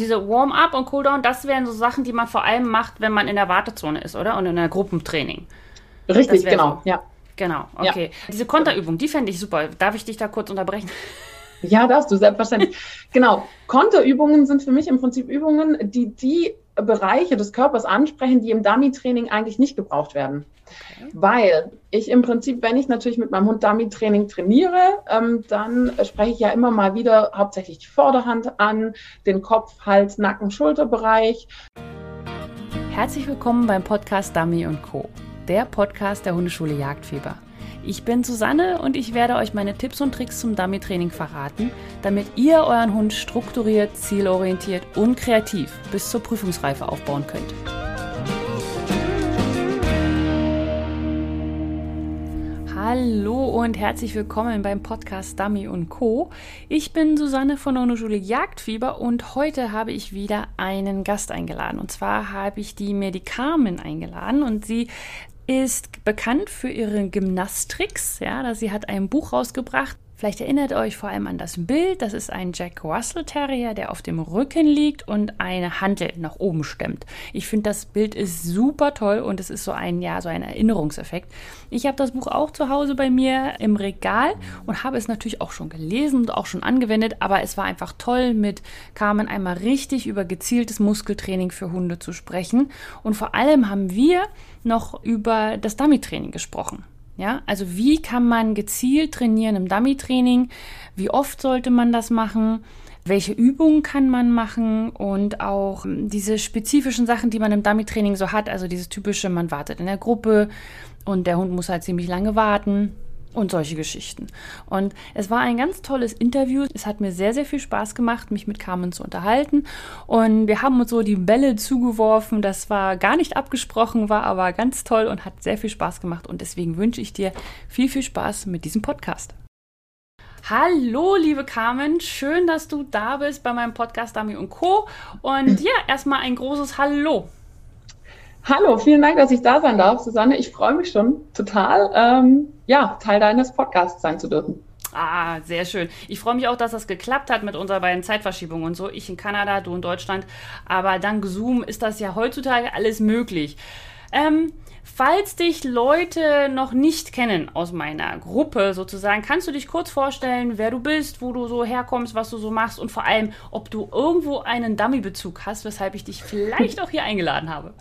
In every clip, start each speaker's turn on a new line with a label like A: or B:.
A: Diese Warm-up und Cooldown, das wären so Sachen, die man vor allem macht, wenn man in der Wartezone ist, oder? Und in einer Gruppentraining.
B: Richtig, genau,
A: so. ja. Genau, okay. Ja. Diese Konterübung, die fände ich super. Darf ich dich da kurz unterbrechen?
B: Ja, darfst du, selbstverständlich. genau. Konterübungen sind für mich im Prinzip Übungen, die die Bereiche des Körpers ansprechen, die im Dummy-Training eigentlich nicht gebraucht werden. Okay. Weil ich im Prinzip, wenn ich natürlich mit meinem Hund Dummy-Training trainiere, ähm, dann spreche ich ja immer mal wieder hauptsächlich die Vorderhand an, den Kopf, Hals, Nacken, Schulterbereich.
A: Herzlich willkommen beim Podcast Dummy Co., der Podcast der Hundeschule Jagdfieber. Ich bin Susanne und ich werde euch meine Tipps und Tricks zum Dummy-Training verraten, damit ihr euren Hund strukturiert, zielorientiert und kreativ bis zur Prüfungsreife aufbauen könnt. Hallo und herzlich willkommen beim Podcast Dummy und Co. Ich bin Susanne von der Hundeschule Jagdfieber und heute habe ich wieder einen Gast eingeladen. Und zwar habe ich die Medikamen eingeladen und sie ist bekannt für ihre Gymnastrix. Ja, sie hat ein Buch rausgebracht. Vielleicht erinnert euch vor allem an das Bild. Das ist ein Jack Russell Terrier, der auf dem Rücken liegt und eine Hantel nach oben stemmt. Ich finde, das Bild ist super toll und es ist so ein, ja, so ein Erinnerungseffekt. Ich habe das Buch auch zu Hause bei mir im Regal und habe es natürlich auch schon gelesen und auch schon angewendet, aber es war einfach toll, mit Carmen einmal richtig über gezieltes Muskeltraining für Hunde zu sprechen. Und vor allem haben wir noch über das Dummy-Training gesprochen. Ja, also wie kann man gezielt trainieren im Dummy-Training? Wie oft sollte man das machen? Welche Übungen kann man machen? Und auch diese spezifischen Sachen, die man im Dummy-Training so hat. Also dieses typische, man wartet in der Gruppe und der Hund muss halt ziemlich lange warten und solche Geschichten. Und es war ein ganz tolles Interview. Es hat mir sehr, sehr viel Spaß gemacht, mich mit Carmen zu unterhalten. Und wir haben uns so die Bälle zugeworfen. Das war gar nicht abgesprochen, war aber ganz toll und hat sehr viel Spaß gemacht. Und deswegen wünsche ich dir viel, viel Spaß mit diesem Podcast. Hallo, liebe Carmen, schön, dass du da bist bei meinem Podcast Dami und Co. Und ja, erstmal ein großes Hallo.
B: Hallo, vielen Dank, dass ich da sein darf, Susanne. Ich freue mich schon total, ähm, ja, Teil deines Podcasts sein zu dürfen.
A: Ah, sehr schön. Ich freue mich auch, dass das geklappt hat mit unserer beiden Zeitverschiebungen und so. Ich in Kanada, du in Deutschland. Aber dank Zoom ist das ja heutzutage alles möglich. Ähm, falls dich Leute noch nicht kennen aus meiner Gruppe sozusagen, kannst du dich kurz vorstellen, wer du bist, wo du so herkommst, was du so machst und vor allem, ob du irgendwo einen Dummy-Bezug hast, weshalb ich dich vielleicht auch hier eingeladen habe.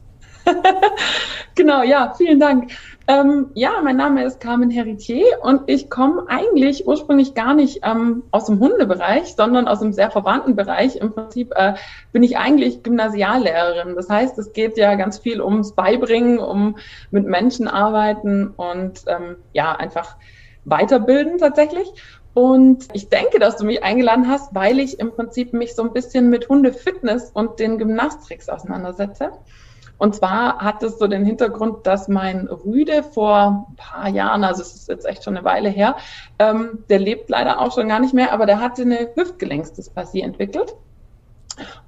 B: genau, ja, vielen Dank. Ähm, ja, mein Name ist Carmen Heritier und ich komme eigentlich ursprünglich gar nicht ähm, aus dem Hundebereich, sondern aus einem sehr verwandten Bereich. Im Prinzip äh, bin ich eigentlich Gymnasiallehrerin. Das heißt, es geht ja ganz viel ums Beibringen, um mit Menschen arbeiten und ähm, ja, einfach weiterbilden tatsächlich. Und ich denke, dass du mich eingeladen hast, weil ich im Prinzip mich so ein bisschen mit Hundefitness und den Gymnastrix auseinandersetze. Und zwar hat es so den Hintergrund, dass mein Rüde vor ein paar Jahren, also es ist jetzt echt schon eine Weile her, ähm, der lebt leider auch schon gar nicht mehr, aber der hatte eine Hüftgelenksdysplasie entwickelt.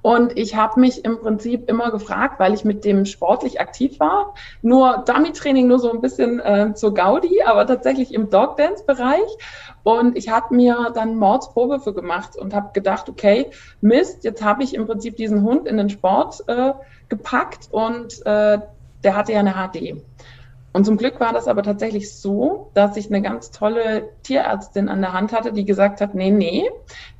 B: Und ich habe mich im Prinzip immer gefragt, weil ich mit dem sportlich aktiv war, nur Dummy-Training nur so ein bisschen äh, zur Gaudi, aber tatsächlich im Dog-Dance-Bereich. Und ich habe mir dann Mordsprobe für gemacht und habe gedacht, okay, Mist, jetzt habe ich im Prinzip diesen Hund in den Sport äh, gepackt und äh, der hatte ja eine HD. Und zum Glück war das aber tatsächlich so, dass ich eine ganz tolle Tierärztin an der Hand hatte, die gesagt hat, nee, nee,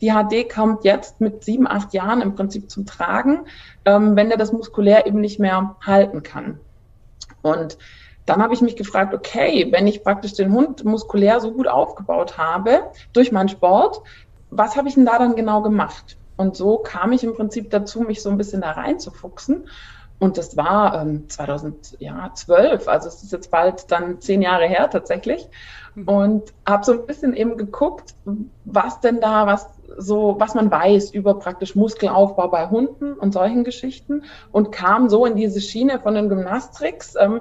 B: die HD kommt jetzt mit sieben, acht Jahren im Prinzip zum Tragen, ähm, wenn er das muskulär eben nicht mehr halten kann. Und dann habe ich mich gefragt, okay, wenn ich praktisch den Hund muskulär so gut aufgebaut habe durch meinen Sport, was habe ich denn da dann genau gemacht? Und so kam ich im Prinzip dazu, mich so ein bisschen da reinzufuchsen. Und das war ähm, 2012, also es ist jetzt bald dann zehn Jahre her tatsächlich. Mhm. Und habe so ein bisschen eben geguckt, was denn da, was so, was man weiß über praktisch Muskelaufbau bei Hunden und solchen Geschichten und kam so in diese Schiene von den Gymnastrix, ähm,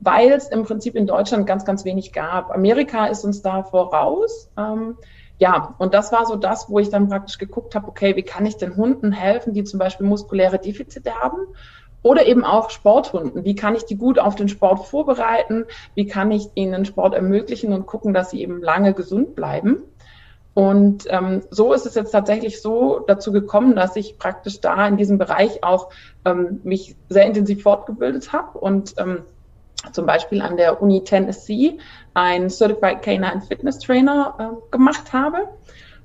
B: weil es im Prinzip in Deutschland ganz, ganz wenig gab. Amerika ist uns da voraus. Ähm, ja, und das war so das, wo ich dann praktisch geguckt habe, okay, wie kann ich den Hunden helfen, die zum Beispiel muskuläre Defizite haben? Oder eben auch Sporthunden. Wie kann ich die gut auf den Sport vorbereiten? Wie kann ich ihnen Sport ermöglichen und gucken, dass sie eben lange gesund bleiben? Und ähm, so ist es jetzt tatsächlich so dazu gekommen, dass ich praktisch da in diesem Bereich auch ähm, mich sehr intensiv fortgebildet habe und ähm, zum Beispiel an der Uni Tennessee ein Certified Canine Fitness Trainer äh, gemacht habe.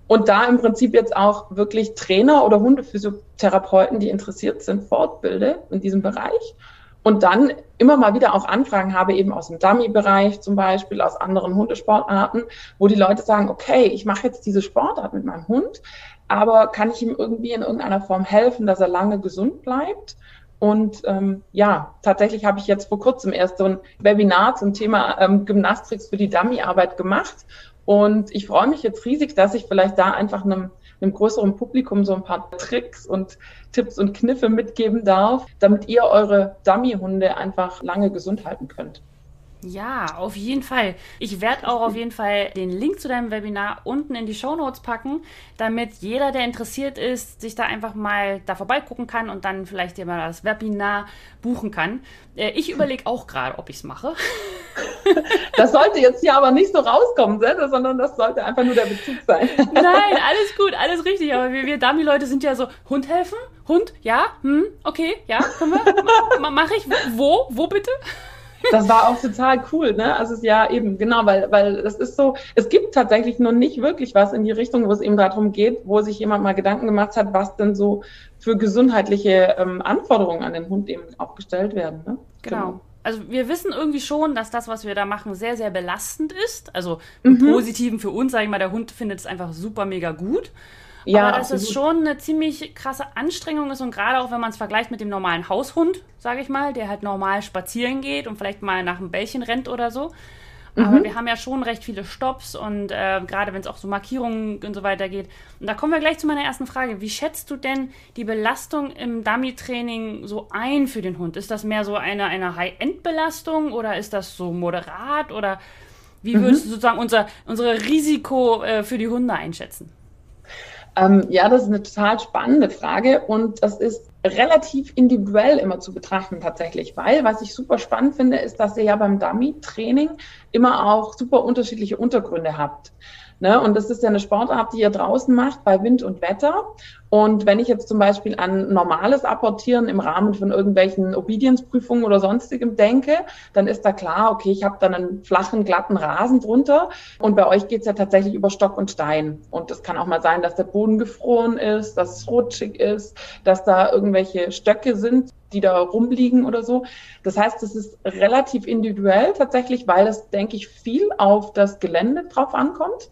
B: Und da im Prinzip jetzt auch wirklich Trainer oder Hundephysiotherapeuten, die interessiert sind, fortbilde in diesem Bereich und dann immer mal wieder auch Anfragen habe, eben aus dem Dummy-Bereich zum Beispiel, aus anderen Hundesportarten, wo die Leute sagen, okay, ich mache jetzt diese Sportart mit meinem Hund, aber kann ich ihm irgendwie in irgendeiner Form helfen, dass er lange gesund bleibt? Und ähm, ja, tatsächlich habe ich jetzt vor kurzem erst so ein Webinar zum Thema ähm, Gymnastics für die Dummy-Arbeit gemacht. Und ich freue mich jetzt riesig, dass ich vielleicht da einfach einem einem größeren Publikum so ein paar Tricks und Tipps und Kniffe mitgeben darf, damit ihr eure Dummy-Hunde einfach lange gesund halten könnt.
A: Ja, auf jeden Fall. Ich werde auch auf jeden Fall den Link zu deinem Webinar unten in die Show Notes packen, damit jeder, der interessiert ist, sich da einfach mal da vorbeigucken kann und dann vielleicht dir mal das Webinar buchen kann. Äh, ich überlege auch gerade, ob ich es mache.
B: Das sollte jetzt hier aber nicht so rauskommen, sondern das sollte einfach nur der Bezug sein.
A: Nein, alles gut, alles richtig. Aber wir, wir Dummy-Leute sind ja so, Hund helfen? Hund? Ja? Hm? Okay, ja, können wir? Mache ich? Wo? Wo bitte?
B: das war auch total cool, ne? Also ja eben, genau, weil, weil das ist so, es gibt tatsächlich noch nicht wirklich was in die Richtung, wo es eben darum geht, wo sich jemand mal Gedanken gemacht hat, was denn so für gesundheitliche ähm, Anforderungen an den Hund eben auch gestellt werden. Ne?
A: Genau. genau. Also wir wissen irgendwie schon, dass das, was wir da machen, sehr, sehr belastend ist. Also im mhm. Positiven für uns, sage ich mal, der Hund findet es einfach super mega gut. Ja, aber dass absolut. es schon eine ziemlich krasse Anstrengung ist und gerade auch wenn man es vergleicht mit dem normalen Haushund, sage ich mal, der halt normal spazieren geht und vielleicht mal nach einem Bällchen rennt oder so. Aber mhm. wir haben ja schon recht viele Stops und äh, gerade wenn es auch so Markierungen und so weiter geht. Und da kommen wir gleich zu meiner ersten Frage. Wie schätzt du denn die Belastung im Dummy-Training so ein für den Hund? Ist das mehr so eine, eine High-End-Belastung oder ist das so moderat oder wie würdest mhm. du sozusagen unser, unsere Risiko äh, für die Hunde einschätzen?
B: Ähm, ja, das ist eine total spannende Frage und das ist relativ individuell immer zu betrachten tatsächlich, weil was ich super spannend finde, ist, dass ihr ja beim Dummy-Training immer auch super unterschiedliche Untergründe habt. Ne? Und das ist ja eine Sportart, die ihr draußen macht bei Wind und Wetter. Und wenn ich jetzt zum Beispiel an normales Apportieren im Rahmen von irgendwelchen Obedienzprüfungen oder sonstigem denke, dann ist da klar, okay, ich habe dann einen flachen, glatten Rasen drunter. Und bei euch geht's ja tatsächlich über Stock und Stein. Und es kann auch mal sein, dass der Boden gefroren ist, dass es rutschig ist, dass da irgendwelche Stöcke sind, die da rumliegen oder so. Das heißt, es ist relativ individuell tatsächlich, weil es, denke ich, viel auf das Gelände drauf ankommt.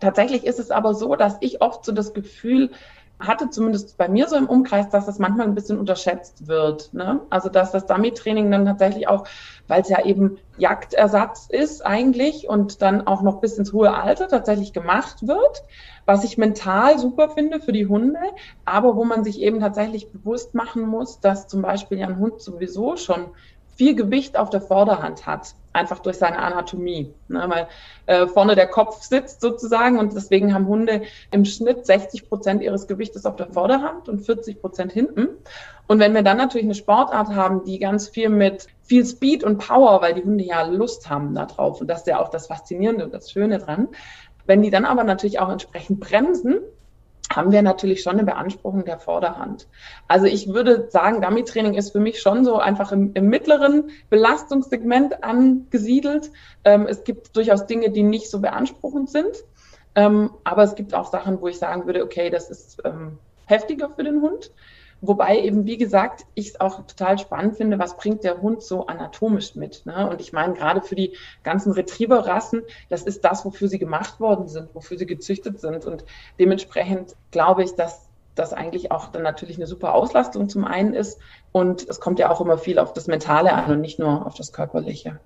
B: Tatsächlich ist es aber so, dass ich oft so das Gefühl hatte, zumindest bei mir so im Umkreis, dass das manchmal ein bisschen unterschätzt wird. Ne? Also dass das Dummy-Training dann tatsächlich auch, weil es ja eben Jagdersatz ist eigentlich und dann auch noch bis ins hohe Alter tatsächlich gemacht wird, was ich mental super finde für die Hunde, aber wo man sich eben tatsächlich bewusst machen muss, dass zum Beispiel ja ein Hund sowieso schon viel Gewicht auf der Vorderhand hat, einfach durch seine Anatomie. Ne? Weil äh, vorne der Kopf sitzt sozusagen und deswegen haben Hunde im Schnitt 60 Prozent ihres Gewichtes auf der Vorderhand und 40 Prozent hinten. Und wenn wir dann natürlich eine Sportart haben, die ganz viel mit viel Speed und Power, weil die Hunde ja Lust haben da drauf und das ist ja auch das Faszinierende und das Schöne dran, wenn die dann aber natürlich auch entsprechend bremsen, haben wir natürlich schon eine Beanspruchung der Vorderhand. Also ich würde sagen, Dummy-Training ist für mich schon so einfach im, im mittleren Belastungssegment angesiedelt. Ähm, es gibt durchaus Dinge, die nicht so beanspruchend sind. Ähm, aber es gibt auch Sachen, wo ich sagen würde, okay, das ist ähm, heftiger für den Hund. Wobei eben, wie gesagt, ich es auch total spannend finde, was bringt der Hund so anatomisch mit. Ne? Und ich meine, gerade für die ganzen Retriever-Rassen, das ist das, wofür sie gemacht worden sind, wofür sie gezüchtet sind. Und dementsprechend glaube ich, dass das eigentlich auch dann natürlich eine super Auslastung zum einen ist. Und es kommt ja auch immer viel auf das Mentale an und nicht nur auf das Körperliche.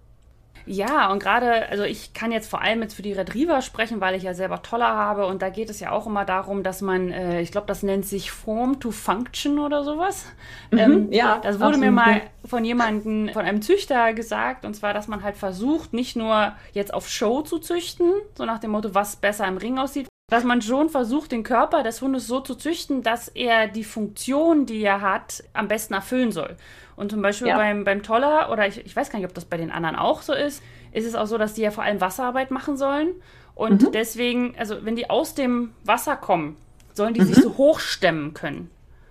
A: Ja, und gerade, also ich kann jetzt vor allem jetzt für die Retriever sprechen, weil ich ja selber Toller habe und da geht es ja auch immer darum, dass man, äh, ich glaube, das nennt sich Form to Function oder sowas. Mhm, ähm, ja. Das wurde mir mal von jemandem, von einem Züchter gesagt und zwar, dass man halt versucht, nicht nur jetzt auf Show zu züchten, so nach dem Motto, was besser im Ring aussieht, dass man schon versucht, den Körper des Hundes so zu züchten, dass er die Funktion, die er hat, am besten erfüllen soll. Und zum Beispiel ja. beim, beim Toller, oder ich, ich weiß gar nicht, ob das bei den anderen auch so ist, ist es auch so, dass die ja vor allem Wasserarbeit machen sollen. Und mhm. deswegen, also wenn die aus dem Wasser kommen, sollen die mhm. sich so hochstemmen können.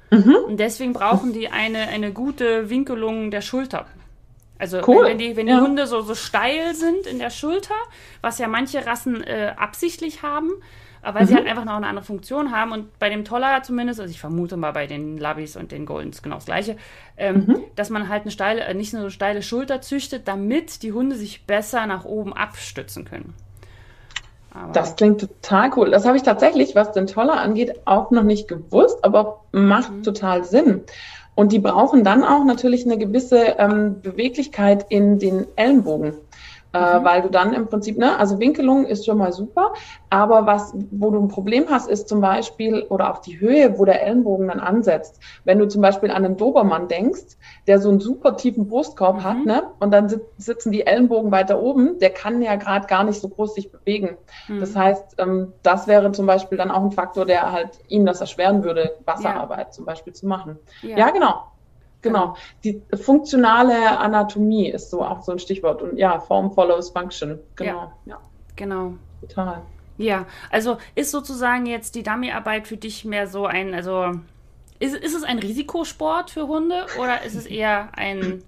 A: Mhm. Und deswegen brauchen die eine, eine gute Winkelung der Schulter. Also cool. wenn, wenn, die, wenn die Hunde so, so steil sind in der Schulter, was ja manche Rassen äh, absichtlich haben, weil mhm. sie halt einfach noch eine andere Funktion haben. Und bei dem Toller zumindest, also ich vermute mal bei den Labbies und den Goldens genau das Gleiche, ähm, mhm. dass man halt eine steile, äh, nicht eine so steile Schulter züchtet, damit die Hunde sich besser nach oben abstützen können.
B: Aber das klingt total cool. Das habe ich tatsächlich, was den Toller angeht, auch noch nicht gewusst, aber macht mhm. total Sinn. Und die brauchen dann auch natürlich eine gewisse ähm, Beweglichkeit in den Ellenbogen. Äh, mhm. weil du dann im Prinzip, ne, also Winkelung ist schon mal super, aber was, wo du ein Problem hast, ist zum Beispiel, oder auch die Höhe, wo der Ellenbogen dann ansetzt. Wenn du zum Beispiel an einen Dobermann denkst, der so einen super tiefen Brustkorb mhm. hat, ne, und dann sitzen die Ellenbogen weiter oben, der kann ja gerade gar nicht so groß sich bewegen. Mhm. Das heißt, ähm, das wäre zum Beispiel dann auch ein Faktor, der halt ihm das erschweren würde, Wasserarbeit ja. zum Beispiel zu machen. Ja, ja genau. Genau. Die funktionale Anatomie ist so auch so ein Stichwort. Und ja, Form follows Function. Genau. Ja.
A: Genau. Total. Ja, also ist sozusagen jetzt die Dummyarbeit für dich mehr so ein, also ist, ist es ein Risikosport für Hunde oder ist es eher ein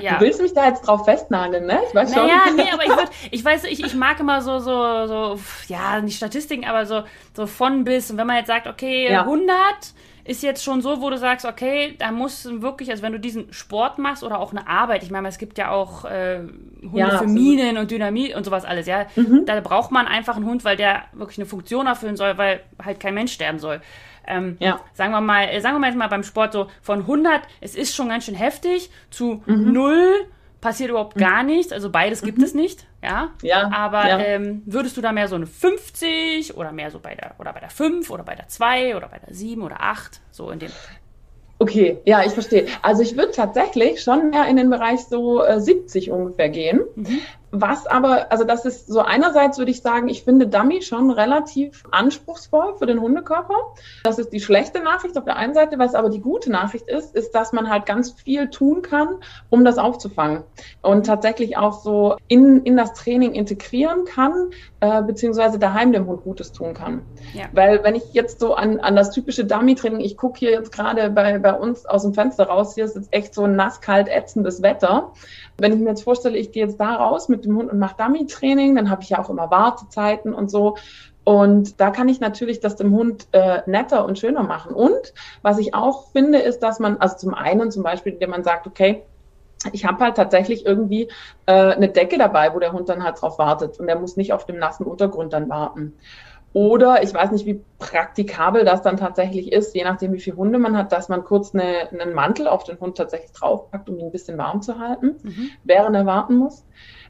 B: ja. Du willst mich da jetzt drauf festnageln, ne?
A: Ich weiß schon. Naja, nee, aber ich, würd, ich weiß, ich, ich mag immer so, so, so, ja, nicht Statistiken, aber so, so von bis. Und wenn man jetzt sagt, okay, ja. 100 ist jetzt schon so, wo du sagst, okay, da muss wirklich, also wenn du diesen Sport machst oder auch eine Arbeit, ich meine, es gibt ja auch äh, Hunde ja, für Minen und Dynamit und sowas alles, ja. Mhm. Da braucht man einfach einen Hund, weil der wirklich eine Funktion erfüllen soll, weil halt kein Mensch sterben soll. Ähm, ja. Sagen wir mal, äh, sagen wir mal jetzt mal beim Sport so von 100, es ist schon ganz schön heftig, zu mhm. 0 passiert überhaupt mhm. gar nichts. Also beides gibt mhm. es nicht, ja. Ja. Aber ja. Ähm, würdest du da mehr so eine 50 oder mehr so bei der oder bei der 5 oder bei der 2 oder bei der 7 oder 8, so in dem.
B: Okay, ja, ich verstehe. Also ich würde tatsächlich schon mehr in den Bereich so äh, 70 ungefähr gehen. Mhm. Was aber, also das ist so einerseits würde ich sagen, ich finde Dummy schon relativ anspruchsvoll für den Hundekörper. Das ist die schlechte Nachricht auf der einen Seite. Was aber die gute Nachricht ist, ist, dass man halt ganz viel tun kann, um das aufzufangen und tatsächlich auch so in, in das Training integrieren kann, äh, beziehungsweise daheim dem Hund Gutes tun kann. Ja. Weil wenn ich jetzt so an, an das typische Dummy-Training, ich gucke hier jetzt gerade bei, bei uns aus dem Fenster raus, hier ist jetzt echt so nass, kalt, ätzendes Wetter. Wenn ich mir jetzt vorstelle, ich gehe jetzt da raus mit dem Hund und mache Dummy-Training, dann habe ich ja auch immer Wartezeiten und so. Und da kann ich natürlich das dem Hund äh, netter und schöner machen. Und was ich auch finde, ist, dass man, also zum einen zum Beispiel, indem man sagt, okay, ich habe halt tatsächlich irgendwie äh, eine Decke dabei, wo der Hund dann halt drauf wartet und der muss nicht auf dem nassen Untergrund dann warten. Oder ich weiß nicht, wie praktikabel das dann tatsächlich ist, je nachdem, wie viele Hunde man hat, dass man kurz eine, einen Mantel auf den Hund tatsächlich draufpackt, um ihn ein bisschen warm zu halten, mhm. während er warten muss.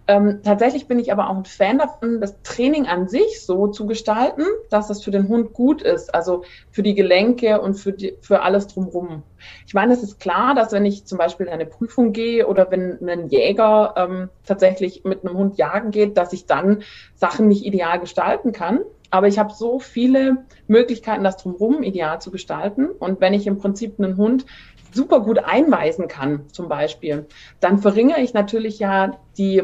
B: Ähm, tatsächlich bin ich aber auch ein Fan davon, das Training an sich so zu gestalten, dass es für den Hund gut ist, also für die Gelenke und für, die, für alles drumherum. Ich meine, es ist klar, dass wenn ich zum Beispiel in eine Prüfung gehe oder wenn ein Jäger ähm, tatsächlich mit einem Hund jagen geht, dass ich dann Sachen nicht ideal gestalten kann. Aber ich habe so viele Möglichkeiten, das drumherum ideal zu gestalten. Und wenn ich im Prinzip einen Hund super gut einweisen kann, zum Beispiel, dann verringere ich natürlich ja die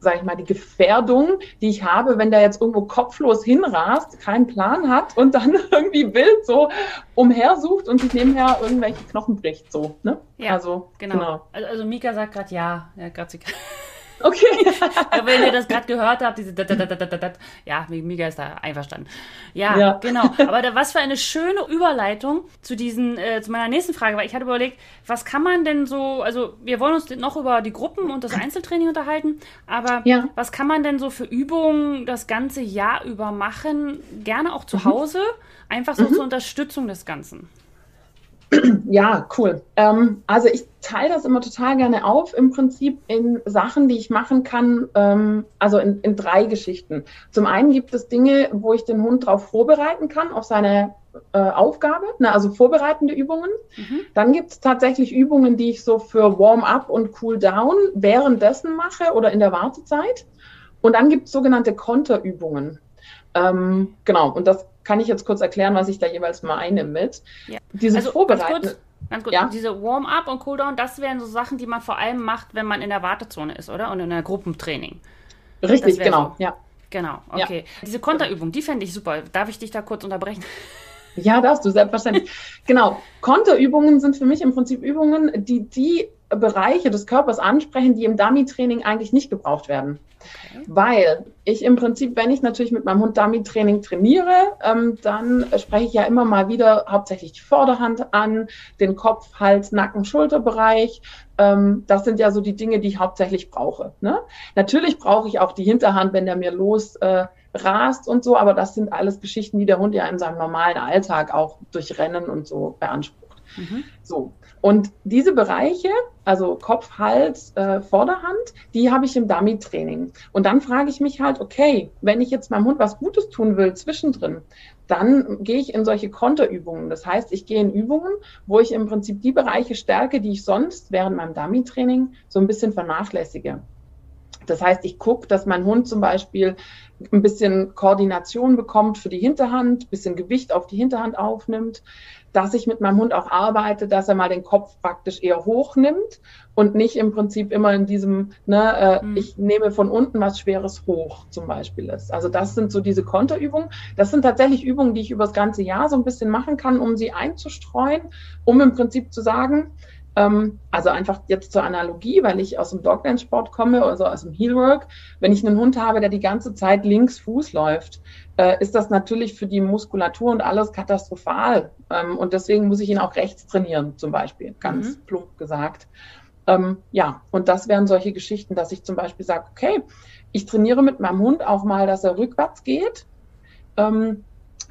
B: sag ich mal, die Gefährdung, die ich habe, wenn der jetzt irgendwo kopflos hinrast, keinen Plan hat und dann irgendwie wild so umhersucht und sich nebenher irgendwelche Knochen bricht, so, ne?
A: Ja, also, genau. genau. Also, also Mika sagt gerade ja, ja, gerade Okay. Wenn ihr das gerade gehört habt, diese ja, Mega ist da einverstanden. Ja, ja. genau. Aber da, was für eine schöne Überleitung zu diesen, äh, zu meiner nächsten Frage, weil ich hatte überlegt, was kann man denn so, also wir wollen uns noch über die Gruppen und das Einzeltraining unterhalten, aber ja. was kann man denn so für Übungen das ganze Jahr über machen, gerne auch zu mhm. Hause, einfach so mhm. zur Unterstützung des Ganzen?
B: Ja, cool. Ähm, also ich teile das immer total gerne auf, im Prinzip in Sachen, die ich machen kann, ähm, also in, in drei Geschichten. Zum einen gibt es Dinge, wo ich den Hund darauf vorbereiten kann, auf seine äh, Aufgabe, ne, also vorbereitende Übungen. Mhm. Dann gibt es tatsächlich Übungen, die ich so für Warm-up und Cool-down währenddessen mache oder in der Wartezeit. Und dann gibt es sogenannte Konterübungen. Ähm, genau, und das kann ich jetzt kurz erklären, was ich da jeweils meine mit.
A: Ja. Diese also, Vorbereitung. Ganz kurz. Ja? Diese Warm-up und Cooldown, das wären so Sachen, die man vor allem macht, wenn man in der Wartezone ist, oder? Und in der Gruppentraining.
B: Richtig, genau, so. ja.
A: Genau, okay. Ja. Diese Konterübung, die fände ich super. Darf ich dich da kurz unterbrechen?
B: Ja, darfst du, selbstverständlich. genau. Konterübungen sind für mich im Prinzip Übungen, die die Bereiche des Körpers ansprechen, die im Dummy-Training eigentlich nicht gebraucht werden. Okay. Weil ich im Prinzip, wenn ich natürlich mit meinem Hund Dummy-Training trainiere, ähm, dann spreche ich ja immer mal wieder hauptsächlich die Vorderhand an, den Kopf, Hals, Nacken, Schulterbereich. Ähm, das sind ja so die Dinge, die ich hauptsächlich brauche. Ne? Natürlich brauche ich auch die Hinterhand, wenn der mir los äh, rast und so, aber das sind alles Geschichten, die der Hund ja in seinem normalen Alltag auch durch Rennen und so beansprucht. Mhm. So. Und diese Bereiche, also Kopf, Hals, äh, Vorderhand, die habe ich im Dummy-Training. Und dann frage ich mich halt, okay, wenn ich jetzt meinem Hund was Gutes tun will zwischendrin, dann gehe ich in solche Konterübungen. Das heißt, ich gehe in Übungen, wo ich im Prinzip die Bereiche stärke, die ich sonst während meinem Dummy-Training so ein bisschen vernachlässige. Das heißt, ich gucke, dass mein Hund zum Beispiel ein bisschen Koordination bekommt für die Hinterhand, ein bisschen Gewicht auf die Hinterhand aufnimmt, dass ich mit meinem Hund auch arbeite, dass er mal den Kopf praktisch eher hochnimmt und nicht im Prinzip immer in diesem, ne, äh, mhm. ich nehme von unten was Schweres hoch zum Beispiel ist. Also das sind so diese Konterübungen. Das sind tatsächlich Übungen, die ich über das ganze Jahr so ein bisschen machen kann, um sie einzustreuen, um im Prinzip zu sagen, also einfach jetzt zur Analogie, weil ich aus dem Dogland-Sport komme, also aus dem Heelwork. Wenn ich einen Hund habe, der die ganze Zeit links Fuß läuft, äh, ist das natürlich für die Muskulatur und alles katastrophal. Ähm, und deswegen muss ich ihn auch rechts trainieren, zum Beispiel, ganz mhm. plump gesagt. Ähm, ja, und das wären solche Geschichten, dass ich zum Beispiel sage, okay, ich trainiere mit meinem Hund auch mal, dass er rückwärts geht. Ähm,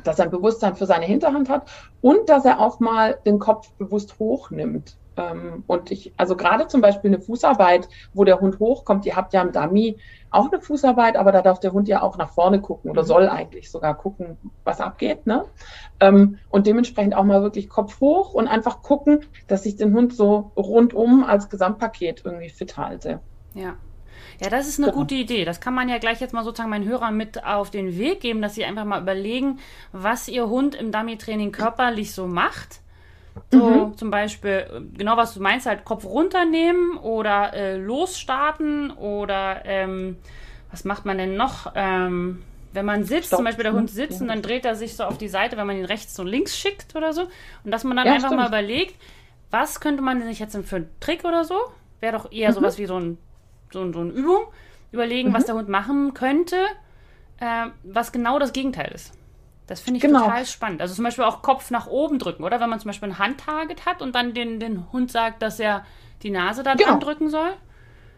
B: dass er ein Bewusstsein für seine Hinterhand hat und dass er auch mal den Kopf bewusst hochnimmt. Ähm, und ich, also gerade zum Beispiel eine Fußarbeit, wo der Hund hochkommt, ihr habt ja im Dummy auch eine Fußarbeit, aber da darf der Hund ja auch nach vorne gucken oder mhm. soll eigentlich sogar gucken, was abgeht. Ne? Ähm, und dementsprechend auch mal wirklich Kopf hoch und einfach gucken, dass ich den Hund so rundum als Gesamtpaket irgendwie fit halte.
A: Ja. Ja, das ist eine genau. gute Idee. Das kann man ja gleich jetzt mal sozusagen meinen Hörern mit auf den Weg geben, dass sie einfach mal überlegen, was ihr Hund im Dummy-Training körperlich so macht so mhm. zum Beispiel, genau was du meinst, halt Kopf runternehmen oder äh, losstarten oder ähm, was macht man denn noch? Ähm, wenn man sitzt, Stopp. zum Beispiel der Hund sitzt ja. und dann dreht er sich so auf die Seite, wenn man ihn rechts und links schickt oder so. Und dass man dann ja, einfach stimmt. mal überlegt, was könnte man sich jetzt für einen Trick oder so? Wäre doch eher mhm. sowas wie so, ein, so, ein, so eine Übung. Überlegen, mhm. was der Hund machen könnte, äh, was genau das Gegenteil ist. Das finde ich genau. total spannend. Also zum Beispiel auch Kopf nach oben drücken, oder? Wenn man zum Beispiel ein Handtarget hat und dann den, den Hund sagt, dass er die Nase da genau. dran drücken soll.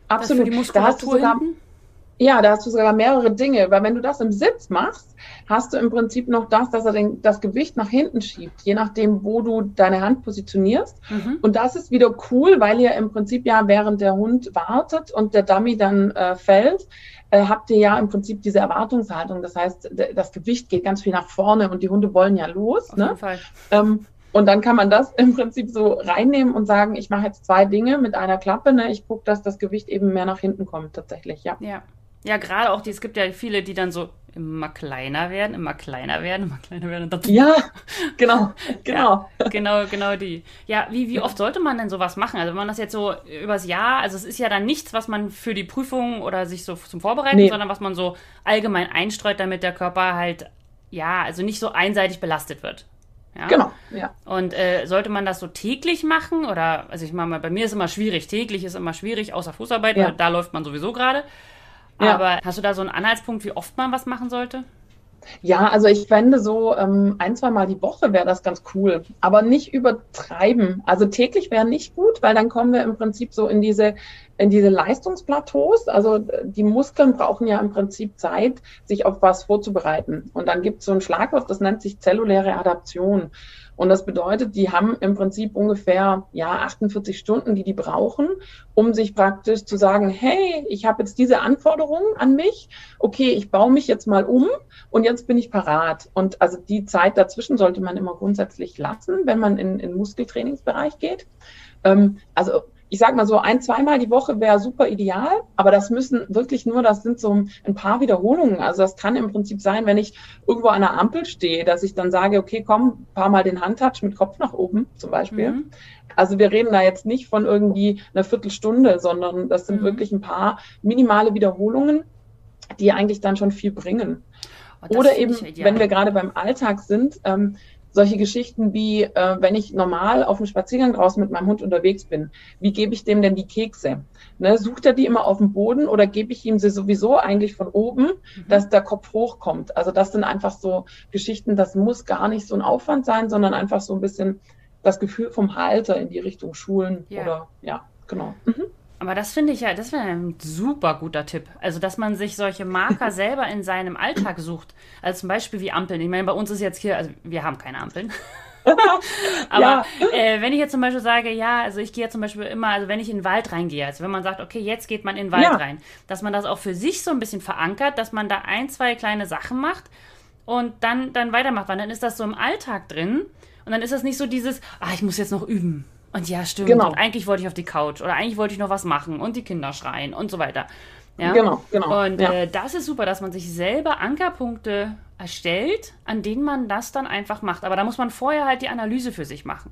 B: Absolut. die Muskulatur da sogar, Ja, da hast du sogar mehrere Dinge, weil wenn du das im Sitz machst, hast du im Prinzip noch das, dass er den, das Gewicht nach hinten schiebt, je nachdem, wo du deine Hand positionierst. Mhm. Und das ist wieder cool, weil ihr im Prinzip ja während der Hund wartet und der Dummy dann äh, fällt, äh, habt ihr ja im Prinzip diese Erwartungshaltung. Das heißt, das Gewicht geht ganz viel nach vorne und die Hunde wollen ja los. Auf ne? jeden Fall. Ähm, und dann kann man das im Prinzip so reinnehmen und sagen, ich mache jetzt zwei Dinge mit einer Klappe. Ne? Ich gucke, dass das Gewicht eben mehr nach hinten kommt tatsächlich, ja.
A: Ja, ja gerade auch, die, es gibt ja viele, die dann so immer kleiner werden, immer kleiner werden, immer kleiner werden.
B: ja, genau,
A: genau. Ja, genau, genau die. Ja, wie, wie oft sollte man denn sowas machen? Also wenn man das jetzt so übers Jahr, also es ist ja dann nichts, was man für die Prüfung oder sich so zum Vorbereiten, nee. sondern was man so allgemein einstreut, damit der Körper halt, ja, also nicht so einseitig belastet wird. Ja?
B: Genau, ja.
A: Und äh, sollte man das so täglich machen? Oder, also ich meine, bei mir ist immer schwierig, täglich ist immer schwierig, außer Fußarbeit, ja. weil da läuft man sowieso gerade. Ja. Aber hast du da so einen Anhaltspunkt, wie oft man was machen sollte?
B: Ja, also ich fände so ähm, ein, zwei Mal die Woche wäre das ganz cool, aber nicht übertreiben. Also täglich wäre nicht gut, weil dann kommen wir im Prinzip so in diese in diese Leistungsplateaus. Also die Muskeln brauchen ja im Prinzip Zeit, sich auf was vorzubereiten. Und dann gibt es so ein Schlagwort, das nennt sich zelluläre Adaption. Und das bedeutet, die haben im Prinzip ungefähr ja 48 Stunden, die die brauchen, um sich praktisch zu sagen, hey, ich habe jetzt diese Anforderungen an mich. Okay, ich baue mich jetzt mal um und jetzt bin ich parat. Und also die Zeit dazwischen sollte man immer grundsätzlich lassen, wenn man in in Muskeltrainingsbereich geht. Ähm, also ich sag mal so, ein, zweimal die Woche wäre super ideal, aber das müssen wirklich nur, das sind so ein paar Wiederholungen. Also das kann im Prinzip sein, wenn ich irgendwo an der Ampel stehe, dass ich dann sage, okay, komm, paar Mal den Handtouch mit Kopf nach oben zum Beispiel. Mhm. Also wir reden da jetzt nicht von irgendwie einer Viertelstunde, sondern das sind mhm. wirklich ein paar minimale Wiederholungen die eigentlich dann schon viel bringen. Oh, Oder eben, wenn wir gerade beim Alltag sind, ähm, solche Geschichten wie, äh, wenn ich normal auf dem Spaziergang draußen mit meinem Hund unterwegs bin, wie gebe ich dem denn die Kekse? Ne, sucht er die immer auf dem Boden oder gebe ich ihm sie sowieso eigentlich von oben, mhm. dass der Kopf hochkommt? Also das sind einfach so Geschichten, das muss gar nicht so ein Aufwand sein, sondern einfach so ein bisschen das Gefühl vom Halter in die Richtung Schulen ja. oder ja, genau. Mhm.
A: Aber das finde ich ja, das wäre ein super guter Tipp. Also, dass man sich solche Marker selber in seinem Alltag sucht. Also zum Beispiel wie Ampeln. Ich meine, bei uns ist jetzt hier, also wir haben keine Ampeln. Aber ja. äh, wenn ich jetzt zum Beispiel sage, ja, also ich gehe jetzt zum Beispiel immer, also wenn ich in den Wald reingehe, also wenn man sagt, okay, jetzt geht man in den Wald ja. rein, dass man das auch für sich so ein bisschen verankert, dass man da ein, zwei kleine Sachen macht und dann, dann weitermacht, weil dann ist das so im Alltag drin und dann ist das nicht so dieses, ah, ich muss jetzt noch üben. Und ja, stimmt. Genau. Und eigentlich wollte ich auf die Couch oder eigentlich wollte ich noch was machen und die Kinder schreien und so weiter. Ja?
B: Genau, genau.
A: Und ja. äh, das ist super, dass man sich selber Ankerpunkte erstellt, an denen man das dann einfach macht. Aber da muss man vorher halt die Analyse für sich machen.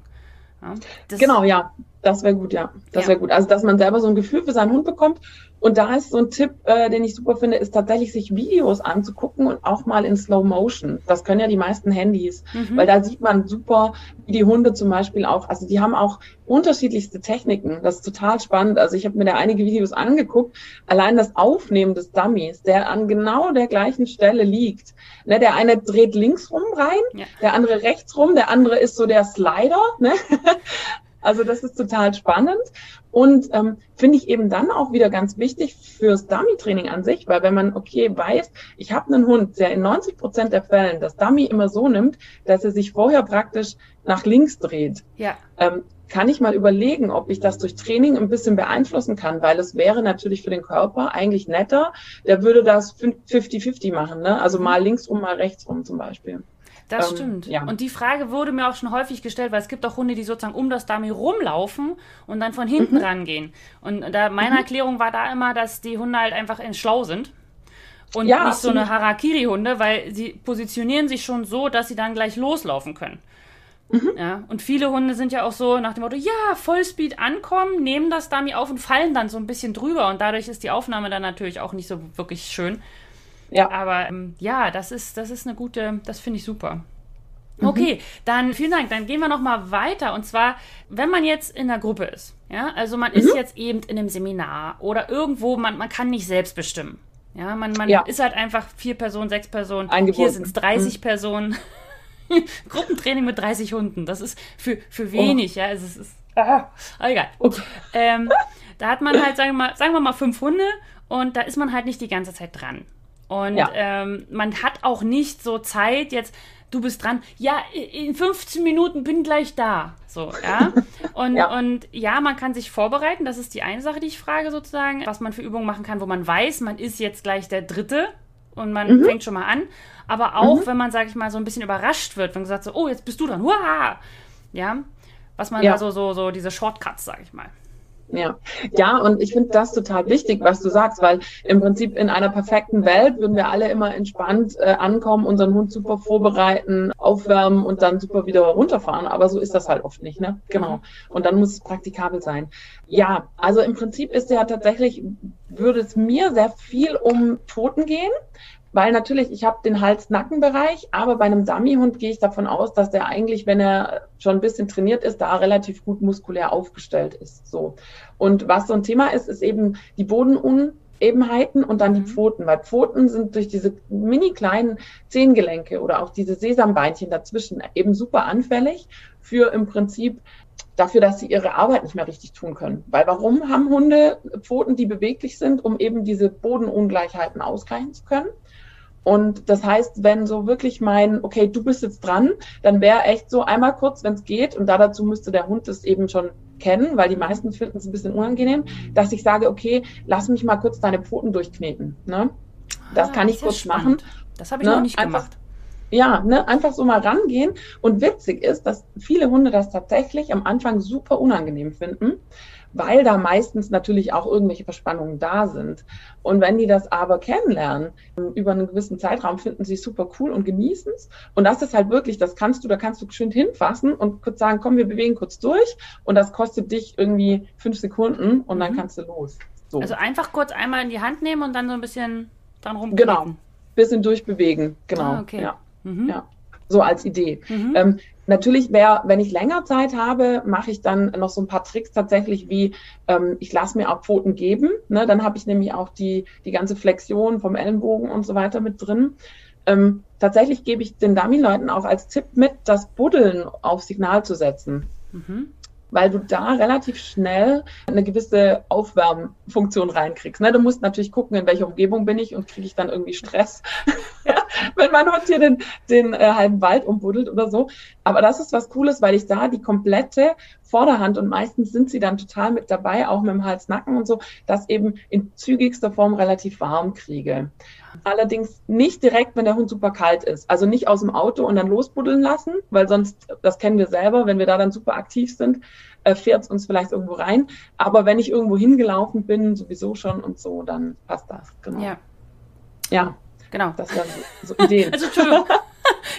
B: Ja? genau, ja. Das wäre gut, ja. Das ja. wäre gut. Also, dass man selber so ein Gefühl für seinen Hund bekommt. Und da ist so ein Tipp, äh, den ich super finde, ist tatsächlich sich Videos anzugucken und auch mal in Slow Motion. Das können ja die meisten Handys, mhm. weil da sieht man super, wie die Hunde zum Beispiel auch, also die haben auch unterschiedlichste Techniken. Das ist total spannend. Also ich habe mir da einige Videos angeguckt. Allein das Aufnehmen des Dummies, der an genau der gleichen Stelle liegt. Ne, der eine dreht links rum rein, ja. der andere rechts rum, der andere ist so der Slider. Ne? Also das ist total spannend und ähm, finde ich eben dann auch wieder ganz wichtig fürs Dummy-Training an sich, weil wenn man, okay, weiß, ich habe einen Hund, der in 90 Prozent der Fällen das Dummy immer so nimmt, dass er sich vorher praktisch nach links dreht, ja. ähm, kann ich mal überlegen, ob ich das durch Training ein bisschen beeinflussen kann, weil es wäre natürlich für den Körper eigentlich netter, der würde das 50-50 machen, ne? also mal links rum, mal rechts rum zum Beispiel.
A: Das ähm, stimmt. Ja. Und die Frage wurde mir auch schon häufig gestellt, weil es gibt auch Hunde, die sozusagen um das Dummy rumlaufen und dann von hinten mhm. rangehen. Und da meine mhm. Erklärung war da immer, dass die Hunde halt einfach schlau sind. Und ja, nicht absolut. so eine Harakiri-Hunde, weil sie positionieren sich schon so, dass sie dann gleich loslaufen können. Mhm. Ja, und viele Hunde sind ja auch so nach dem Motto, ja, Vollspeed ankommen, nehmen das Dummy auf und fallen dann so ein bisschen drüber. Und dadurch ist die Aufnahme dann natürlich auch nicht so wirklich schön. Ja. Aber ähm, ja, das ist, das ist eine gute, das finde ich super. Mhm. Okay, mhm. dann vielen Dank. Dann gehen wir noch mal weiter. Und zwar, wenn man jetzt in einer Gruppe ist, ja, also man mhm. ist jetzt eben in einem Seminar oder irgendwo, man, man kann nicht selbst bestimmen. Ja, man, man ja. ist halt einfach vier Personen, sechs Personen. Hier sind es 30 mhm. Personen. Gruppentraining mit 30 Hunden. Das ist für, für oh. wenig, oh. ja. Es ist. Ah, egal. Okay. Ähm, da hat man halt, sagen wir, mal, sagen wir mal, fünf Hunde und da ist man halt nicht die ganze Zeit dran. Und ja. ähm, man hat auch nicht so Zeit jetzt, du bist dran, ja, in 15 Minuten bin gleich da. So, ja. Und ja. und ja, man kann sich vorbereiten, das ist die eine Sache, die ich frage sozusagen, was man für Übungen machen kann, wo man weiß, man ist jetzt gleich der Dritte und man mhm. fängt schon mal an. Aber auch, mhm. wenn man, sag ich mal, so ein bisschen überrascht wird, wenn gesagt so, oh, jetzt bist du dran, Huah! Ja, was man ja. da so, so, so diese Shortcuts, sag ich mal.
B: Ja, ja, und ich finde das total wichtig, was du sagst, weil im Prinzip in einer perfekten Welt würden wir alle immer entspannt äh, ankommen, unseren Hund super vorbereiten, aufwärmen und dann super wieder runterfahren. Aber so ist das halt oft nicht, ne? Genau. Und dann muss es praktikabel sein. Ja, also im Prinzip ist ja tatsächlich, würde es mir sehr viel um Pfoten gehen weil natürlich, ich habe den Hals-Nacken-Bereich, aber bei einem Dummy-Hund gehe ich davon aus, dass der eigentlich, wenn er schon ein bisschen trainiert ist, da relativ gut muskulär aufgestellt ist. So. Und was so ein Thema ist, ist eben die Bodenunebenheiten und dann die mhm. Pfoten, weil Pfoten sind durch diese mini kleinen Zehengelenke oder auch diese Sesambeinchen dazwischen eben super anfällig für im Prinzip dafür, dass sie ihre Arbeit nicht mehr richtig tun können. Weil warum haben Hunde Pfoten, die beweglich sind, um eben diese Bodenungleichheiten ausgleichen zu können? Und das heißt, wenn so wirklich mein, okay, du bist jetzt dran, dann wäre echt so einmal kurz, wenn es geht, und da dazu müsste der Hund es eben schon kennen, weil die meisten finden es ein bisschen unangenehm, dass ich sage, okay, lass mich mal kurz deine Pfoten durchkneten. Ne? Das ah, kann ich kurz spannend. machen.
A: Das habe ich ne? noch nicht Einfach, gemacht.
B: Ja, ne, einfach so mal rangehen. Und witzig ist, dass viele Hunde das tatsächlich am Anfang super unangenehm finden weil da meistens natürlich auch irgendwelche Verspannungen da sind. Und wenn die das aber kennenlernen, über einen gewissen Zeitraum finden sie es super cool und genießen es. Und das ist halt wirklich, das kannst du, da kannst du schön hinfassen und kurz sagen, komm, wir bewegen kurz durch. Und das kostet dich irgendwie fünf Sekunden und dann mhm. kannst du los.
A: So. Also einfach kurz einmal in die Hand nehmen und dann so ein bisschen
B: Dann rumklicken. Genau. Bisschen durchbewegen. Genau. Ah, okay. Ja. Mhm. ja. So als Idee. Mhm. Ähm, natürlich wäre, wenn ich länger Zeit habe, mache ich dann noch so ein paar Tricks tatsächlich wie, ähm, ich lasse mir auch Pfoten geben. Ne? Dann habe ich nämlich auch die, die ganze Flexion vom Ellenbogen und so weiter mit drin. Ähm, tatsächlich gebe ich den Dummy-Leuten auch als Tipp mit, das Buddeln auf Signal zu setzen. Mhm weil du da relativ schnell eine gewisse Aufwärmfunktion reinkriegst. Ne? Du musst natürlich gucken, in welcher Umgebung bin ich und kriege ich dann irgendwie Stress, wenn mein Hund hier den, den äh, halben Wald umbuddelt oder so. Aber das ist was Cooles, weil ich da die komplette Vorderhand und meistens sind sie dann total mit dabei, auch mit dem Hals, Nacken und so, das eben in zügigster Form relativ warm kriege. Allerdings nicht direkt, wenn der Hund super kalt ist. Also nicht aus dem Auto und dann losbuddeln lassen, weil sonst, das kennen wir selber, wenn wir da dann super aktiv sind, äh, fährt es uns vielleicht irgendwo rein. Aber wenn ich irgendwo hingelaufen bin, sowieso schon und so, dann passt das.
A: Genau. Ja.
B: Ja.
A: Genau.
B: Das wären so, so Ideen.
A: also, Entschuldigung.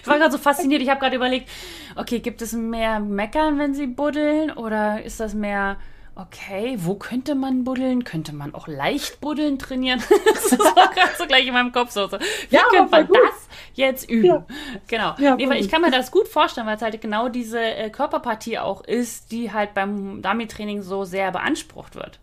A: Ich war gerade so fasziniert. Ich habe gerade überlegt, okay, gibt es mehr Meckern, wenn sie buddeln? Oder ist das mehr okay, wo könnte man buddeln? Könnte man auch leicht buddeln trainieren? das war gerade so gleich in meinem Kopf so. so. Wie ja, könnte man gut. das jetzt üben? Ja. Genau. Ja, nee, ich kann mir das gut vorstellen, weil es halt genau diese äh, Körperpartie auch ist, die halt beim Dummy-Training so sehr beansprucht wird.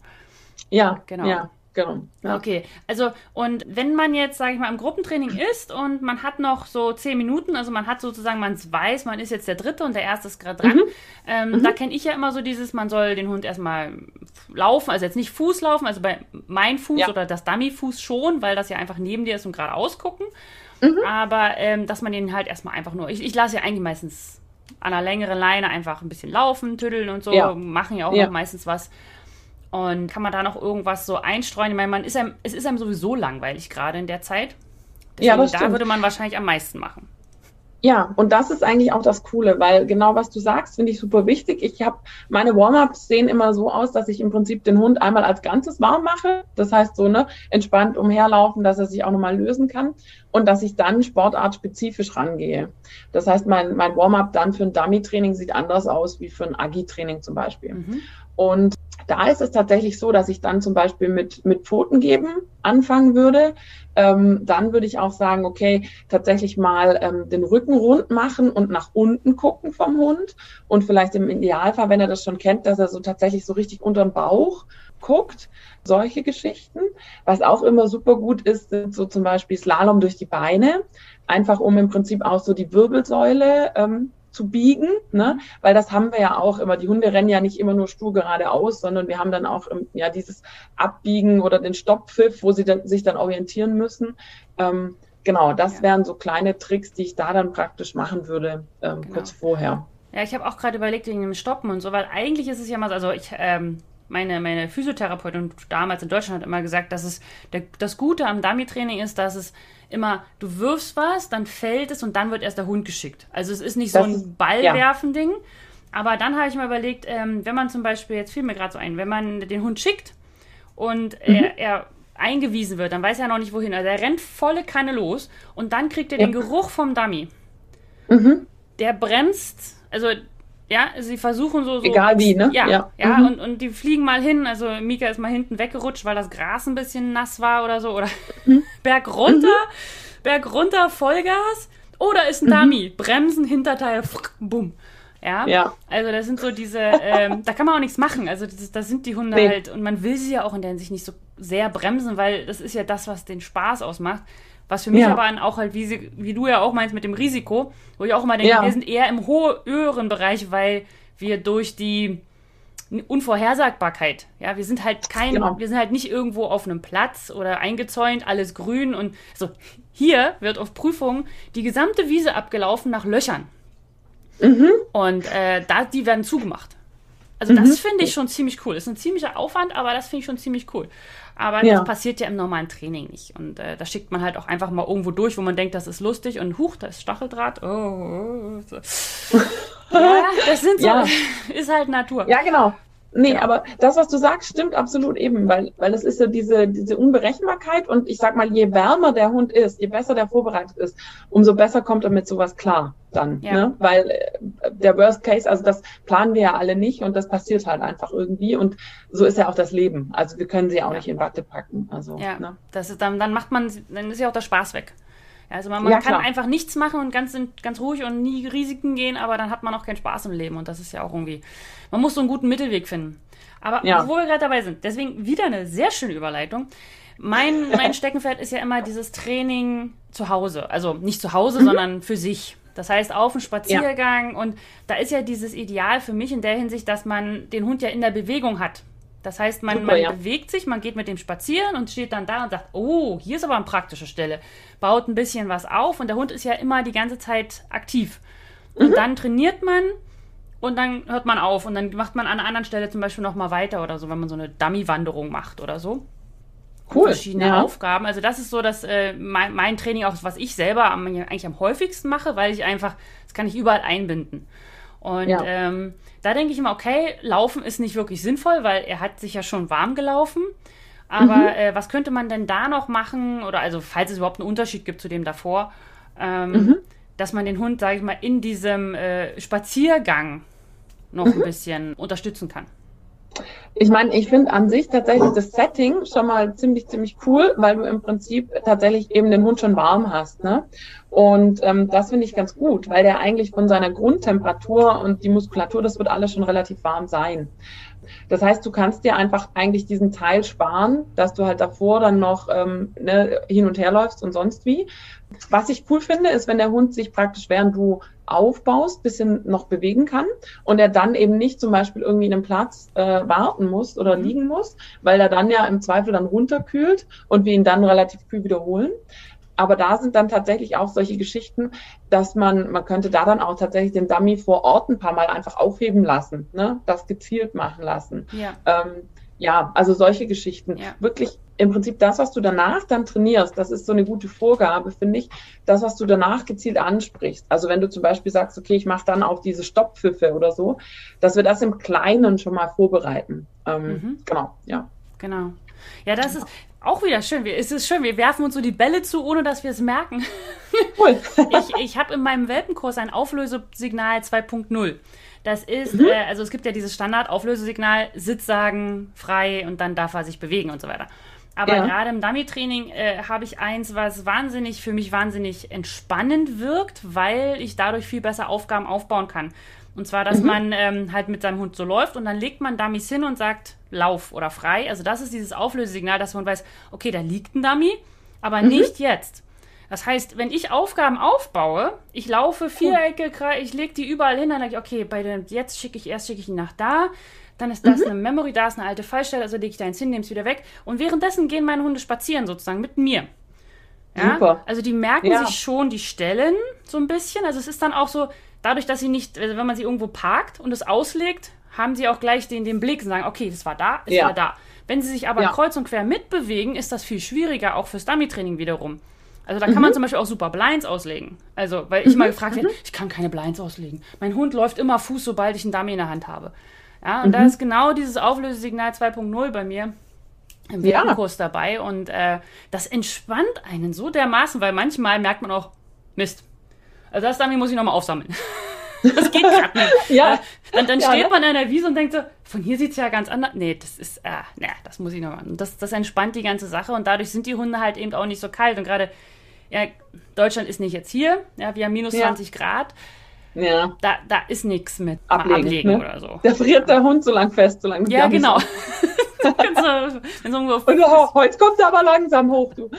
B: Ja, genau. Ja. Genau.
A: Ja. Okay, also und wenn man jetzt, sage ich mal, im Gruppentraining ist und man hat noch so zehn Minuten, also man hat sozusagen, man weiß, man ist jetzt der Dritte und der Erste ist gerade dran. Mhm. Ähm, mhm. Da kenne ich ja immer so dieses, man soll den Hund erstmal laufen, also jetzt nicht Fuß laufen, also bei mein Fuß ja. oder das Dummy-Fuß schon, weil das ja einfach neben dir ist und gerade ausgucken. Mhm. Aber ähm, dass man den halt erstmal einfach nur, ich, ich lasse ja eigentlich meistens an einer längeren Leine einfach ein bisschen laufen, tüddeln und so, ja. machen ja auch noch meistens was. Und kann man da noch irgendwas so einstreuen? Ich meine, man ist einem, es ist einem sowieso langweilig gerade in der Zeit. Deswegen, ja, das da würde man wahrscheinlich am meisten machen.
B: Ja, und das ist eigentlich auch das Coole, weil genau was du sagst, finde ich super wichtig. Ich habe meine Warm-ups sehen immer so aus, dass ich im Prinzip den Hund einmal als Ganzes warm mache. Das heißt so, ne, entspannt umherlaufen, dass er sich auch nochmal lösen kann und dass ich dann sportartspezifisch rangehe. Das heißt, mein, mein Warm-up dann für ein Dummy-Training sieht anders aus wie für ein Agi-Training zum Beispiel. Mhm. Und da ist es tatsächlich so, dass ich dann zum Beispiel mit, mit Pfoten geben anfangen würde. Ähm, dann würde ich auch sagen, okay, tatsächlich mal ähm, den Rücken rund machen und nach unten gucken vom Hund. Und vielleicht im Idealfall, wenn er das schon kennt, dass er so tatsächlich so richtig unter den Bauch guckt. Solche Geschichten. Was auch immer super gut ist, sind so zum Beispiel Slalom durch die Beine. Einfach um im Prinzip auch so die Wirbelsäule ähm, zu biegen, ne? weil das haben wir ja auch immer. Die Hunde rennen ja nicht immer nur stur geradeaus, sondern wir haben dann auch ähm, ja dieses Abbiegen oder den Stopppfiff, wo sie dann, sich dann orientieren müssen. Ähm, genau, das ja. wären so kleine Tricks, die ich da dann praktisch machen würde, ähm, genau. kurz vorher.
A: Ja, ich habe auch gerade überlegt wegen dem Stoppen und so, weil eigentlich ist es ja mal, also ich, ähm, meine, meine Physiotherapeutin damals in Deutschland hat immer gesagt, dass es der, das Gute am Dummy-Training ist, dass es immer, du wirfst was, dann fällt es und dann wird erst der Hund geschickt. Also es ist nicht das, so ein Ballwerfen-Ding. Ja. Aber dann habe ich mir überlegt, ähm, wenn man zum Beispiel, jetzt fiel mir gerade so ein, wenn man den Hund schickt und mhm. er, er, eingewiesen wird, dann weiß er noch nicht wohin. Also er rennt volle Kanne los und dann kriegt er ja. den Geruch vom Dummy. Mhm. Der bremst, also ja, sie versuchen so. so
B: Egal wie, ne?
A: Ja, ja, ja mhm. und, und die fliegen mal hin. Also Mika ist mal hinten weggerutscht, weil das Gras ein bisschen nass war oder so. Oder mhm. Berg runter, mhm. Berg runter, Vollgas. Oder ist ein mhm. Dummy. Bremsen, Hinterteil, bumm. Ja? ja. Also das sind so diese, ähm, da kann man auch nichts machen. Also das, das sind die Hunde nee. halt. Und man will sie ja auch in der Hinsicht nicht so sehr bremsen, weil das ist ja das, was den Spaß ausmacht. Was für mich ja. aber auch halt, wie, sie, wie du ja auch meinst mit dem Risiko, wo ich auch immer denke, ja. wir sind eher im höheren Bereich, weil wir durch die Unvorhersagbarkeit, ja, wir sind halt kein, genau. wir sind halt nicht irgendwo auf einem Platz oder eingezäunt, alles grün und so. Hier wird auf Prüfung die gesamte Wiese abgelaufen nach Löchern. Mhm. Und äh, da, die werden zugemacht. Also mhm. das finde ich schon ziemlich cool. Das ist ein ziemlicher Aufwand, aber das finde ich schon ziemlich cool. Aber ja. das passiert ja im normalen Training nicht. Und äh, da schickt man halt auch einfach mal irgendwo durch, wo man denkt, das ist lustig und huch, da ist Stacheldraht. Oh, oh, oh. So. ja, das sind so, ja. ist halt Natur.
B: Ja, genau. Nee, genau. aber das, was du sagst, stimmt absolut eben, weil, weil es ist ja diese, diese Unberechenbarkeit und ich sag mal, je wärmer der Hund ist, je besser der vorbereitet ist, umso besser kommt er mit sowas klar dann. Ja. Ne? Weil äh, der Worst Case, also das planen wir ja alle nicht und das passiert halt einfach irgendwie und so ist ja auch das Leben. Also wir können sie ja auch ja. nicht in Watte packen. Also,
A: ja, ne? das ist dann, dann macht man, dann ist ja auch der Spaß weg. Also man, man ja, kann einfach nichts machen und ganz, ganz ruhig und nie Risiken gehen, aber dann hat man auch keinen Spaß im Leben und das ist ja auch irgendwie, man muss so einen guten Mittelweg finden. Aber ja. wo wir gerade dabei sind, deswegen wieder eine sehr schöne Überleitung. Mein, mein Steckenpferd ist ja immer dieses Training zu Hause. Also nicht zu Hause, mhm. sondern für sich. Das heißt, auf dem Spaziergang. Ja. Und da ist ja dieses Ideal für mich in der Hinsicht, dass man den Hund ja in der Bewegung hat. Das heißt, man, Super, man ja. bewegt sich, man geht mit dem spazieren und steht dann da und sagt, oh, hier ist aber eine praktische Stelle. Baut ein bisschen was auf und der Hund ist ja immer die ganze Zeit aktiv. Und mhm. dann trainiert man und dann hört man auf und dann macht man an einer anderen Stelle zum Beispiel nochmal weiter oder so, wenn man so eine Dummy-Wanderung macht oder so. Cool. Verschiedene ja. Aufgaben. Also das ist so dass äh, mein, mein, Training auch, was ich selber am, eigentlich am häufigsten mache, weil ich einfach, das kann ich überall einbinden. Und ja. ähm, da denke ich immer, okay, Laufen ist nicht wirklich sinnvoll, weil er hat sich ja schon warm gelaufen. Aber mhm. äh, was könnte man denn da noch machen? Oder also, falls es überhaupt einen Unterschied gibt zu dem davor, ähm, mhm. dass man den Hund, sage ich mal, in diesem äh, Spaziergang noch mhm. ein bisschen unterstützen kann.
B: Ich meine, ich finde an sich tatsächlich das Setting schon mal ziemlich, ziemlich cool, weil du im Prinzip tatsächlich eben den Hund schon warm hast. Ne? Und ähm, das finde ich ganz gut, weil der eigentlich von seiner Grundtemperatur und die Muskulatur, das wird alles schon relativ warm sein. Das heißt, du kannst dir einfach eigentlich diesen Teil sparen, dass du halt davor dann noch ähm, ne, hin und her läufst und sonst wie. Was ich cool finde, ist, wenn der Hund sich praktisch, während du aufbaust, bisschen noch bewegen kann und er dann eben nicht zum Beispiel irgendwie in einem Platz äh, warten muss oder mhm. liegen muss, weil er dann ja im Zweifel dann runterkühlt und wir ihn dann relativ kühl wiederholen. Aber da sind dann tatsächlich auch solche Geschichten, dass man, man könnte da dann auch tatsächlich den Dummy vor Ort ein paar Mal einfach aufheben lassen, ne? das gezielt machen lassen. Ja, ähm, ja also solche Geschichten. Ja. Wirklich im Prinzip das, was du danach dann trainierst, das ist so eine gute Vorgabe, finde ich, das, was du danach gezielt ansprichst. Also wenn du zum Beispiel sagst, okay, ich mache dann auch diese Stopppfiffe oder so, dass wir das im Kleinen schon mal vorbereiten. Ähm, mhm. Genau, ja.
A: Genau. Ja, das ist, auch wieder schön. Es ist schön, wir werfen uns so die Bälle zu, ohne dass wir es merken. Cool. ich ich habe in meinem Welpenkurs ein Auflösesignal 2.0. Das ist, mhm. äh, also es gibt ja dieses Standard-Auflösesignal, Sitz sagen, frei und dann darf er sich bewegen und so weiter. Aber ja. gerade im Dummy-Training äh, habe ich eins, was wahnsinnig, für mich wahnsinnig entspannend wirkt, weil ich dadurch viel besser Aufgaben aufbauen kann. Und zwar, dass mhm. man ähm, halt mit seinem Hund so läuft und dann legt man Dummies hin und sagt Lauf oder frei. Also das ist dieses Auflösesignal, dass man weiß, okay, da liegt ein Dummy, aber mhm. nicht jetzt. Das heißt, wenn ich Aufgaben aufbaue, ich laufe Vierecke, ich lege die überall hin, dann denke ich, okay, bei dem, jetzt schicke ich erst schicke ich ihn nach da, dann ist das mhm. eine Memory, da ist eine alte Fallstelle, also lege ich da eins hin, nehme es wieder weg. Und währenddessen gehen meine Hunde spazieren sozusagen mit mir. Ja? Super. Also die merken ja. sich schon die Stellen so ein bisschen. Also es ist dann auch so, dadurch, dass sie nicht, also wenn man sie irgendwo parkt und es auslegt, haben sie auch gleich den, den Blick und sagen, okay, das war da, ist ja. da. Wenn sie sich aber ja. kreuz und quer mitbewegen, ist das viel schwieriger, auch fürs Dummy-Training wiederum. Also da kann mhm. man zum Beispiel auch super Blinds auslegen. Also, weil ich mhm. mal gefragt werde, mhm. ich kann keine Blinds auslegen. Mein Hund läuft immer Fuß, sobald ich einen Dummy in der Hand habe. Ja, und mhm. da ist genau dieses Auflösesignal 2.0 bei mir im Wirkenkurs ja. dabei und äh, das entspannt einen so dermaßen, weil manchmal merkt man auch, Mist, also das Dummy muss ich nochmal aufsammeln. das geht gerade nicht. ja. Dann, dann ja, steht ne? man an der Wiese und denkt so, von hier sieht es ja ganz anders. Nee, das ist, äh, nee, das muss ich noch machen. Das, das entspannt die ganze Sache und dadurch sind die Hunde halt eben auch nicht so kalt. Und gerade, ja, Deutschland ist nicht jetzt hier, ja, wir haben minus ja. 20 Grad. Ja. Da, da ist nichts mit
B: ablegen, ablegen ne? oder so. Da friert der Hund so lang fest, so lange.
A: Ja, genau.
B: so, und oh, heute kommt er aber langsam hoch, du.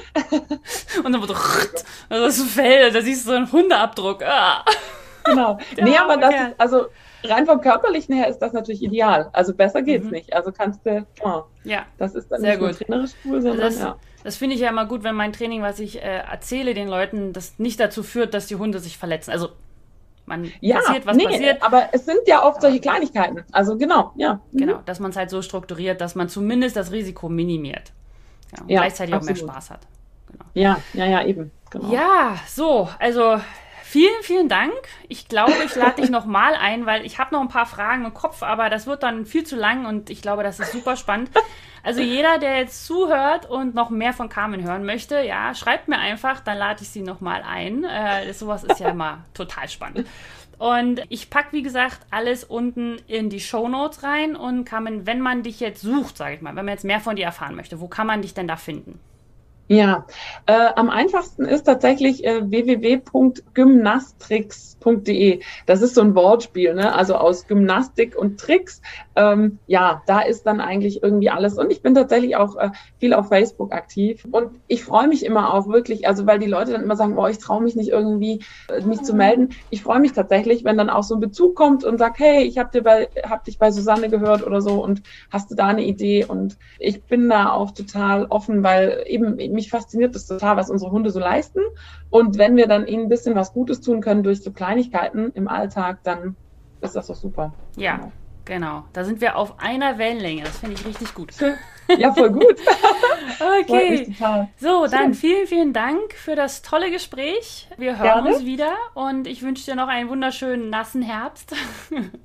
A: und dann wird also das Fell, da siehst du so einen Hundeabdruck. Ah.
B: Genau. nee, aber das ist, also rein vom körperlichen her ist das natürlich ideal. Also besser geht's mhm. nicht. Also kannst du, oh, ja, das ist dann Sehr nicht gut. trainerisch cool, sondern
A: das,
B: ja.
A: Das finde ich ja immer gut, wenn mein Training, was ich äh, erzähle den Leuten, das nicht dazu führt, dass die Hunde sich verletzen. Also man
B: ja, passiert, was nee, passiert. Aber es sind ja oft solche Kleinigkeiten. Also genau, ja.
A: Mhm. Genau, dass man es halt so strukturiert, dass man zumindest das Risiko minimiert. Ja, und ja, gleichzeitig absolut. auch mehr Spaß hat.
B: Genau. Ja, ja, ja, eben.
A: Genau. Ja, so, also vielen, vielen Dank. Ich glaube, ich lade dich nochmal ein, weil ich habe noch ein paar Fragen im Kopf, aber das wird dann viel zu lang und ich glaube, das ist super spannend. Also jeder, der jetzt zuhört und noch mehr von Carmen hören möchte, ja, schreibt mir einfach, dann lade ich sie nochmal ein. Äh, sowas ist ja immer total spannend. Und ich packe, wie gesagt, alles unten in die Show Notes rein und man, wenn man dich jetzt sucht, sage ich mal, wenn man jetzt mehr von dir erfahren möchte, wo kann man dich denn da finden?
B: Ja, äh, am einfachsten ist tatsächlich äh, www.gymnastrix.de. Das ist so ein Wortspiel, ne? also aus Gymnastik und Tricks. Ähm, ja, da ist dann eigentlich irgendwie alles. Und ich bin tatsächlich auch äh, viel auf Facebook aktiv. Und ich freue mich immer auch wirklich, also weil die Leute dann immer sagen, oh, ich traue mich nicht irgendwie, äh, mich zu melden. Ich freue mich tatsächlich, wenn dann auch so ein Bezug kommt und sagt, hey, ich habe hab dich bei Susanne gehört oder so und hast du da eine Idee? Und ich bin da auch total offen, weil eben mich fasziniert das total, was unsere Hunde so leisten. Und wenn wir dann ihnen ein bisschen was Gutes tun können durch so Kleinigkeiten im Alltag, dann ist das doch super.
A: Ja. Genau. Genau, da sind wir auf einer Wellenlänge. Das finde ich richtig gut.
B: Ja, voll gut.
A: okay. So, dann vielen, vielen Dank für das tolle Gespräch. Wir hören Gerne. uns wieder und ich wünsche dir noch einen wunderschönen nassen Herbst.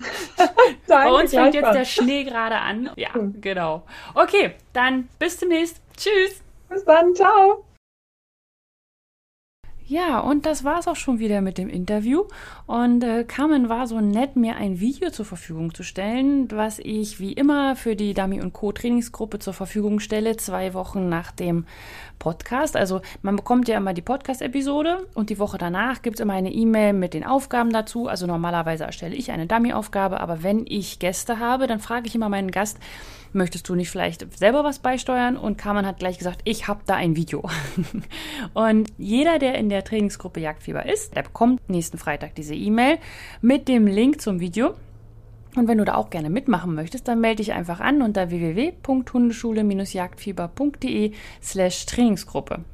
A: Bei uns fängt jetzt der Schnee gerade an. Ja, genau. Okay, dann bis demnächst. Tschüss.
B: Bis dann, ciao.
A: Ja, und das war es auch schon wieder mit dem Interview. Und äh, Carmen war so nett, mir ein Video zur Verfügung zu stellen, was ich wie immer für die Dummy und Co. Trainingsgruppe zur Verfügung stelle, zwei Wochen nach dem Podcast. Also man bekommt ja immer die Podcast-Episode und die Woche danach gibt es immer eine E-Mail mit den Aufgaben dazu. Also normalerweise erstelle ich eine Dummy-Aufgabe, aber wenn ich Gäste habe, dann frage ich immer meinen Gast, möchtest du nicht vielleicht selber was beisteuern? Und Carmen hat gleich gesagt, ich habe da ein Video. und jeder, der in der Trainingsgruppe Jagdfieber ist, der bekommt nächsten Freitag diese E-Mail mit dem Link zum Video. Und wenn du da auch gerne mitmachen möchtest, dann melde dich einfach an unter www.hundeschule-jagdfieber.de slash Trainingsgruppe.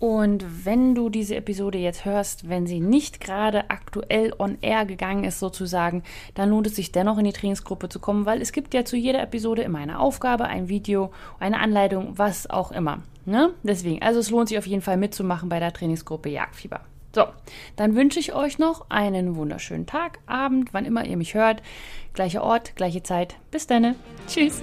A: Und wenn du diese Episode jetzt hörst, wenn sie nicht gerade aktuell on air gegangen ist sozusagen, dann lohnt es sich dennoch in die Trainingsgruppe zu kommen, weil es gibt ja zu jeder Episode immer eine Aufgabe, ein Video, eine Anleitung, was auch immer. Ne? Deswegen, also es lohnt sich auf jeden Fall mitzumachen bei der Trainingsgruppe Jagdfieber. So, dann wünsche ich euch noch einen wunderschönen Tag, Abend, wann immer ihr mich hört. Gleicher Ort, gleiche Zeit. Bis dann. Tschüss.